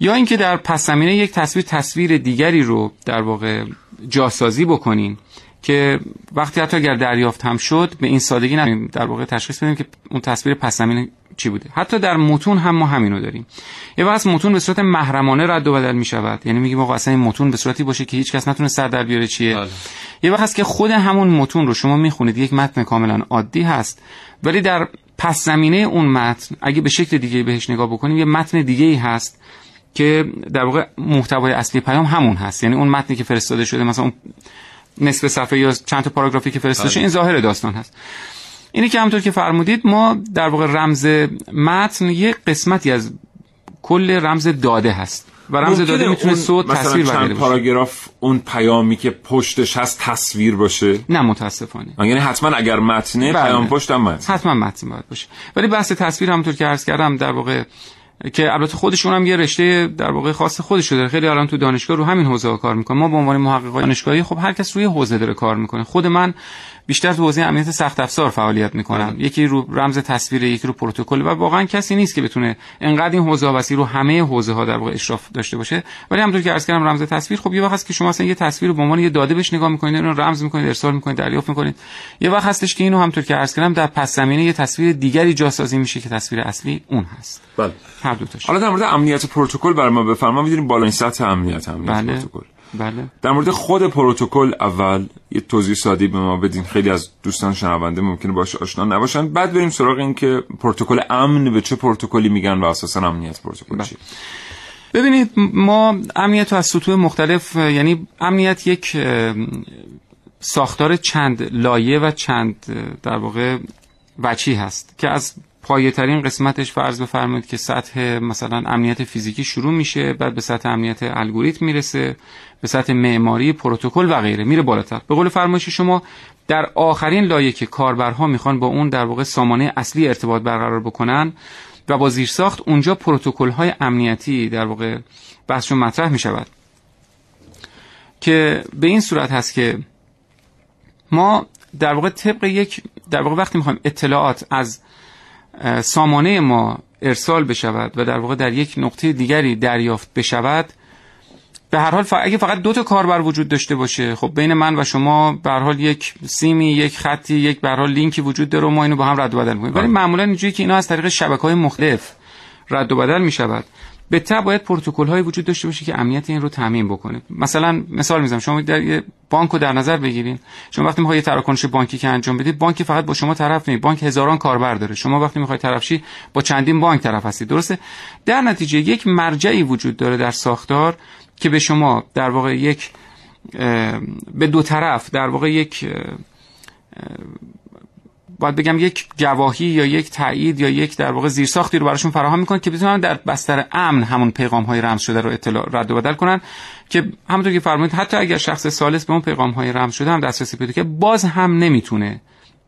یا اینکه در پس زمینه یک تصویر تصویر دیگری رو در واقع جاسازی بکنین که وقتی حتی اگر دریافت هم شد به این سادگی نمیم در واقع تشخیص بدیم که اون تصویر پس زمینه چی بوده. حتی در متون هم ما همینو داریم. یه وقت متون به صورت محرمانه رد و بدل می شود یعنی میگیم آقا اصلا این متون به صورتی باشه که هیچ کس نتونه سر در بیاره چیه؟ بله. یه وقت هست که خود همون متون رو شما می‌خونید. یک متن کاملا عادی هست. ولی در پس زمینه اون متن اگه به شکل دیگه بهش نگاه بکنیم یه متن دیگه ای هست. که در واقع محتوای اصلی پیام همون هست. یعنی اون متنی که فرستاده شده مثلا اون نصف صفحه یا چند تا پاراگرافی که فرستاده شده این ظاهر داستان هست. اینی که همونطور که فرمودید ما در واقع رمز متن یک قسمتی از کل رمز داده هست. و رمز داده می‌تونه صوت تصویر مثلا چند پاراگراف اون پیامی که پشتش هست تصویر باشه؟ نه متاسفانه. یعنی حتما اگر متنه بله. پیام پشت هم متن. حتما متن باید باشه. ولی بحث تصویر همونطور که عرض کردم در واقع که البته خودشون هم یه رشته در واقع خاص خودش داره. خیلی الان تو دانشگاه رو همین حوزه کار می‌کنه ما به عنوان محقق دانشگاهی خب هر کس روی حوزه داره کار می‌کنه. خود من بیشتر تو حوزه امنیت سخت افزار فعالیت می‌کنم. یکی رو رمز تصویر یکی رو پروتکل و واقعا کسی نیست که بتونه انقدر این حوزه وسیع رو همه حوزه ها در واقع اشراف داشته باشه. ولی همونطور که عرض کردم رمز تصویر خب یه وقت هست که شما اصلا یه تصویر رو به عنوان یه داده بهش نگاه می‌کنید اون رمز می‌کنید ارسال می‌کنید دریافت می‌کنید. یه وقت هستش که اینو همونطور که عرض کردم در پس زمینه یه تصویر دیگری جاسازی میشه که تصویر اصلی اون هست. بله. هر دو تاش. حالا در مورد امنیت پروتکل برای ما بفرما. می‌دونیم بالای سطح امنیت امنیت بله. پروتکل. بله. در مورد خود پروتکل اول یه توضیح سادی به ما بدین. خیلی از دوستان شنونده ممکنه باشه آشنا نباشن. بعد بریم سراغ این که پروتکل امن به چه پروتکلی میگن و اساسا امنیت پروتکل بله. ببینید ما امنیت رو از سطوح مختلف یعنی امنیت یک ساختار چند لایه و چند در واقع وچی هست که از پایه ترین قسمتش فرض بفرمایید که سطح مثلا امنیت فیزیکی شروع میشه بعد به سطح امنیت الگوریتم می‌رسه. به سطح معماری پروتکل و غیره. میره بالاتر. به قول فرمایش شما در آخرین لایه که کاربرها می‌خوان با اون در واقع سامانه اصلی ارتباط برقرار بکنن و با زیرساخت اونجا پروتکل های امنیتی در واقع بحثشون مطرح می‌شود. که به این صورت هست که ما در واقع طبق یک در واقع وقتی می‌خوایم اطلاعات از سامانه ما ارسال بشود و در واقع در یک نقطه دیگری دریافت بشود به هر حال اگه فقط دو تا کاربر وجود داشته باشه خب بین من و شما به هر حال یک سیمی یک خطی یک به هر حال لینکی وجود داره و ما اینو با هم رد و بدل می‌کنیم. ولی معمولا اینجوری که اینا از طریق شبکه‌های مختلف رد و بدل می‌شود به تبع باید پروتکل های وجود داشته باشه که امنیت این رو تامین بکنه. مثلا مثال می‌زنم شما در یه بانک رو در نظر بگیرین. شما وقتی می‌خواید تراکنش بانکی که انجام بدید بانک فقط با شما طرف نیست. بانک هزاران کاربر داره. شما وقتی می‌خواید طرف شی با چندین بانک طرف هستید درسته؟ در نتیجه یک مرجعی وجود داره در ساختار که به شما در واقع یک به دو طرف در واقع یک باید بگم یک گواهی یا یک تایید یا یک در واقع زیرساختی رو براشون فراهم می‌کنن که بتونن در بستر امن همون پیغام های رمز شده رو اطلاع رد و بدل کنن که همونطور که فرمودید حتی اگر شخص سالس به اون پیغام های رمز شده هم دسترسی پیدا که باز هم نمی‌تونه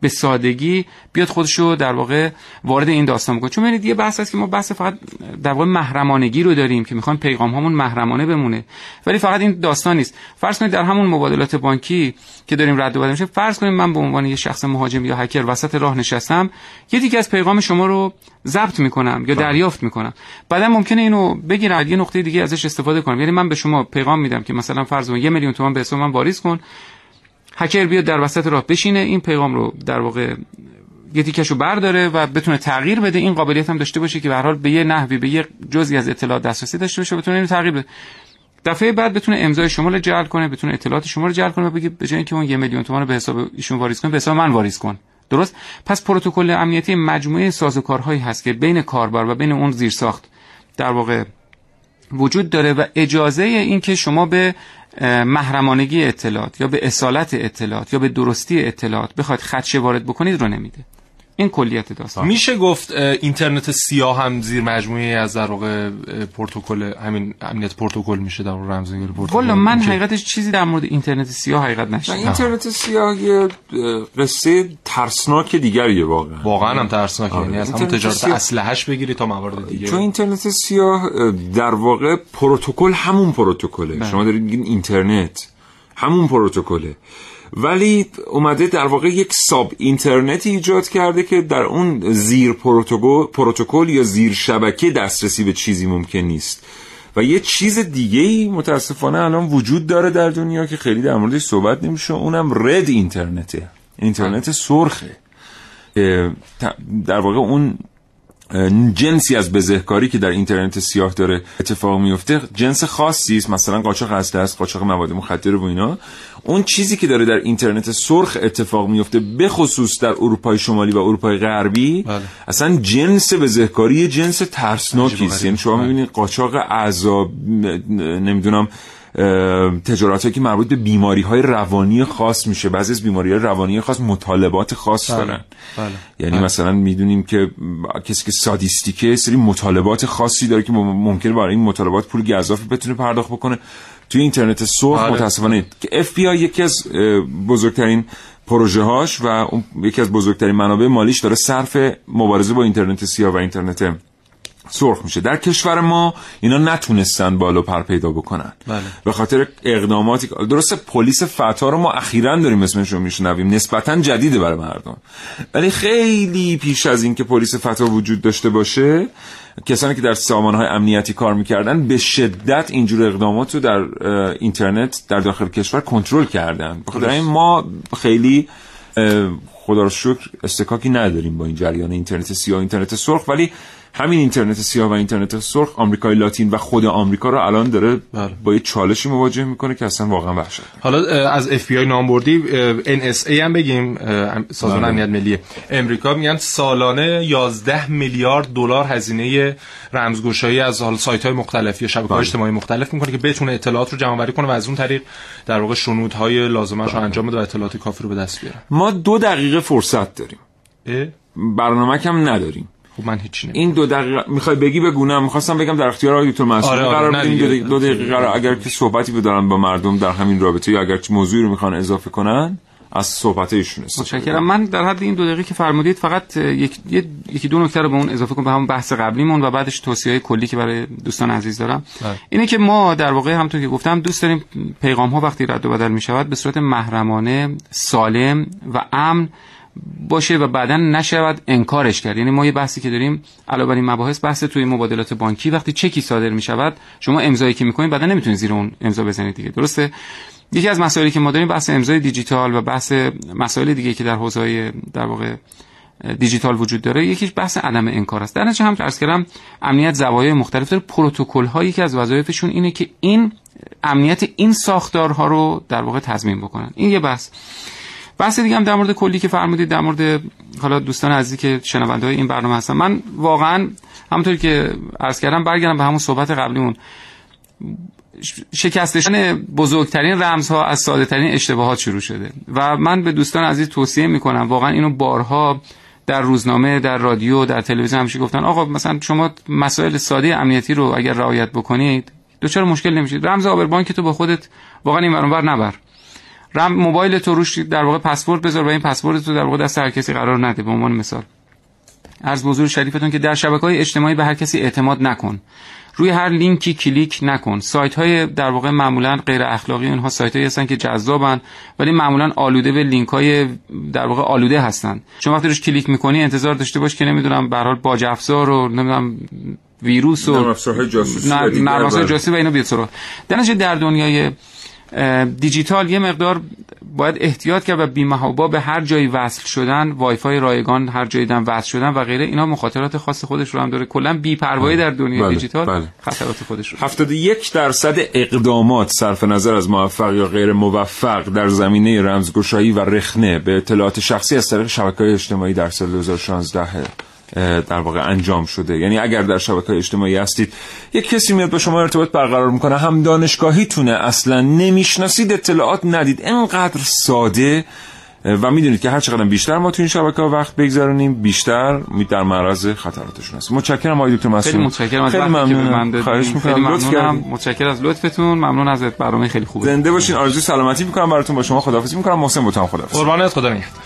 به سادگی بیاد خودشو در واقع وارد این داستان بکنه. چون ببینید یه بحث هست که ما بحث فقط در واقع محرمانگی رو داریم که می‌خوایم پیغام هامون محرمانه بمونه. ولی فقط این داستان نیست. فرض کنید در همون مبادلات بانکی که داریم رد و بدل میشه فرض کنید من به عنوان یه شخص مهاجم یا هکر وسط راه نشستم یه دیگه از پیغام شما رو ضبط می‌کنم یا بله. دریافت می‌کنم. بعدا ممکنه اینو بگیرم یه نقطه دیگه ازش استفاده کنم. یعنی من به شما پیغام میدم که مثلا فرض کن یه میلیون تومان به حساب من واریز کن. هکر بیاد در وسط راه بشینه این پیغام رو در واقع یه تیکش رو برداره و بتونه تغییر بده. این قابلیت هم داشته باشه که به حال به یه نحوی به یه جزئی از اطلاعات دسترسی داشته باشه بتونه اینو تغییر بده. دفعه بعد بتونه امضای شما رو جعل کنه بتونه اطلاعات شما رو جعل کنه و بگه به جای اینکه اون یه میلیون تومان رو به حساب ایشون واریز کنه به حساب من واریز کن. درست؟ پس پروتکل امنیتی مجموعه سازوکارهایی هست که بین کاربر و بین اون زیرساخت در واقع وجود داره و اجازه این که شما به محرمانگی اطلاعات یا به اصالت اطلاعات یا به درستی اطلاعات بخواید خدشه وارد بکنید رو نمیده. این کلیت داستان. میشه گفت اینترنت سیاه هم زیر مجموعه از در واقع پروتکل همین امنیت پروتکل میشه در رمزنگاری پروتکل. والا من حقیقتش چیزی در مورد اینترنت سیاه حقیقت نشدم اینترنت سیاه یه قصه ترسناک دیگریه واقعا. واقعا هم ترسناکه یعنی از همون تجارت سیاه... اسلحه‌اش بگیری تا موارد دیگه. چون اینترنت سیاه در واقع پروتکل همون پروتکله. بله. شما دارید میگین اینترنت همون پروتکله. ولی اومده در واقع یک ساب اینترنتی ایجاد کرده که در اون زیر پروتکل یا زیر شبکه دسترسی به چیزی ممکن نیست. و یه چیز دیگه ای متاسفانه الان وجود داره در دنیا که خیلی در موردش صحبت نمیشه. اونم رد اینترنته اینترنت سرخه. در واقع اون جنسی از بزهکاری که در اینترنت سیاه داره اتفاق میفته جنس خاصی است. مثلا قاچاق هسته است قاچاق مواد مخدر و اینا. اون چیزی که داره در اینترنت سرخ اتفاق میفته به خصوص در اروپای شمالی و اروپای غربی بله. اصلا جنس بزهکاری جنس ترسناکی است یعنی شما می‌بینید قاچاق اعضا نمی‌دونم تجارت که مربوط به بیماری های روانی خاص میشه بعضی از بیماری های روانی خاص مطالبات خاص بله. دارن بله. یعنی بله. مثلا می‌دونیم که کسی که سادیستیکه سری مطالبات خاصی داره که ممکنه برای این مطالبات پول گذافی بتونه پرداخت بکنه توی اینترنت سرخ بله. متاسفانه. که اف بی آی یکی از بزرگترین پروژه هاش و یکی از بزرگترین منابع مالیش داره صرف مبارزه با اینترنت سیاه و اینترنت سرخ میشه. در کشور ما اینا نتونستن بالا پر پیدا بکنن. بله. به خاطر اقداماتی درسته پلیس فتا رو ما اخیرا داریم اسمش رو میشنویم. نسبتا جدیده برای مردم. ولی خیلی پیش از اینکه پلیس فتا وجود داشته باشه کسانی که در های امنیتی کار می‌کردن به شدت اینجور اقدامات رو در اینترنت در داخل کشور کنترل کردن. بخاطر این ما خیلی خدا رو شکر اصطکاکی نداریم با این جریان اینترنت سیاه اینترنت سرخ ولی همین اینترنت سیاه و اینترنت سرخ آمریکای لاتین و خود آمریکا رو الان داره بله. با یه چالشی مواجه می‌کنه که اصلا واقعا وحشت حالا از اف بی آی نام بردی NSA هم بگیم سازمان بله. امنیت ملی امریکا میگن سالانه 11 میلیارد دلار هزینه رمزگشایی از حال سایت های مختلفی شبکه های بله. اجتماعی مختلف می‌کنه که بتونه اطلاعات رو جمع آوری کنه و از اون طریق در واقع شنودهای لازمش رو انجام بده و اطلاعات کافی رو به دست بیاره ما دو دقیقه فرصت داریم برنامه کم نداریم خب من هیچ این دو دقیقه می‌خوای بگی بگونم می‌خواستم بگم در اختیار آقای دکتر مسعود آره آره قرار بدیم دو دقیقه قرار اگر که صحبتی بدارن با مردم در همین رابطه یا اگر موضوعی رو می‌خوان اضافه کنن از صحبت ایشون متشکرم. من در حد این دو دقیقه که فرمودید فقط یک یکی دو نکته رو به اون اضافه کنم به همون بحث قبلیمون و بعدش توصیه کلی که برای دوستان عزیز دارم. بله. اینه که ما در واقع همونطور که گفتم دوست داریم پیغام ها وقتی رد و بدل می شود به صورت محرمانه سالم و امن باشه و بعدا نشود انکارش کرد. یعنی ما یه بحثی که داریم علاوه بر این مباحث بحث توی مبادلات بانکی. وقتی چکی صادر می شود شما امضایی که می‌کنید بعدا نمی‌تونید زیر اون امضا بزنید دیگه. درسته؟ یکی از مسائلی که ما داریم بحث امضای دیجیتال و بحث مسائل دیگه که در حوزه در واقع دیجیتال وجود داره یکیش بحث عدم انکار است. در نتیجه هم عرض کردم امنیت زوایای مختلف داره. پروتکل هایی که از وظایفشون اینه که این امنیت این ساختارها رو در واقع تضمین بکنن. این یه بحث. بحث دیگه هم در مورد کلی که فرمودید در مورد حالا دوستان عزیزی که شنونده این برنامه هستن. من واقعا همونطوری که عرض کردم برگردم به همون صحبت قبلیمون. شکستشن بزرگترین رمزها از ساده ترین اشتباهات شروع شده و من به دوستان عزیز توصیه می‌کنم واقعا اینو بارها در روزنامه در رادیو در تلویزیون همیشه گفتن آقا مثلا شما مسائل ساده امنیتی رو اگر رعایت بکنید دچار مشکل نمیشید. رمز آبربانک تو با خودت واقعا این ور نبر. رم موبایل تو روش در واقع پسورد بذار و این پسورد تو در واقع دست هر کسی قرار نده به عنوان مثال. از بزرگ شریفتون که در شبکه های اجتماعی به هر کسی اعتماد نکن. روی هر لینکی کلیک نکن. سایت های در واقع معمولا غیر اخلاقی اونها سایت هایی هستن که جذابن ولی معمولا آلوده به لینک های در واقع آلوده هستن. چون وقتی روش کلیک می‌کنی انتظار داشته باش که نمی‌دونم به حال باج افزار و نمی‌دونم ویروس و نرم جاسوسی جاسوسی و اینو بیاد سراغ. در دنیای دیجیتال یه مقدار باید احتیاط کرد و بی‌محابا به هر جایی وصل شدن وای فای رایگان هر جایی دن وصل شدن و غیره اینا مخاطرات خاص خودش رو هم داره کلا بی‌پروایی در دنیای بله. دیجیتال بله. خطرات خودش رو 71 درصد اقدامات صرف نظر از موفق یا غیر موفق در زمینه رمزگشایی و رخنه به اطلاعات شخصی از طریق شبکه‌های اجتماعی در سال 2016 در واقع انجام شده. یعنی اگر در شبکه اجتماعی هستید یک کسی میاد با شما ارتباط برقرار می‌کنه هم دانشگاهیتونه اصلا نمی‌شناسید اطلاعات ندید. انقدر ساده و می‌دونید که هر چقدر بیشتر ما تو این شبکه ها وقت بگذارونیم بیشتر می در معرض خطراتشون هست. متشکرم آقای دکتر مسئول خیلی متشکرم از خیلی ممنونم. خواهش می‌کنم. ممنونم. متشکرم از لطفتون. ممنون از برنامه خیلی خوبه. زنده باشین. آرزوی سلامتی می‌کنم براتون با شما خداحافظی می‌کنم. محسن بوتان خداحافظ. قربانت خدا نگهدار.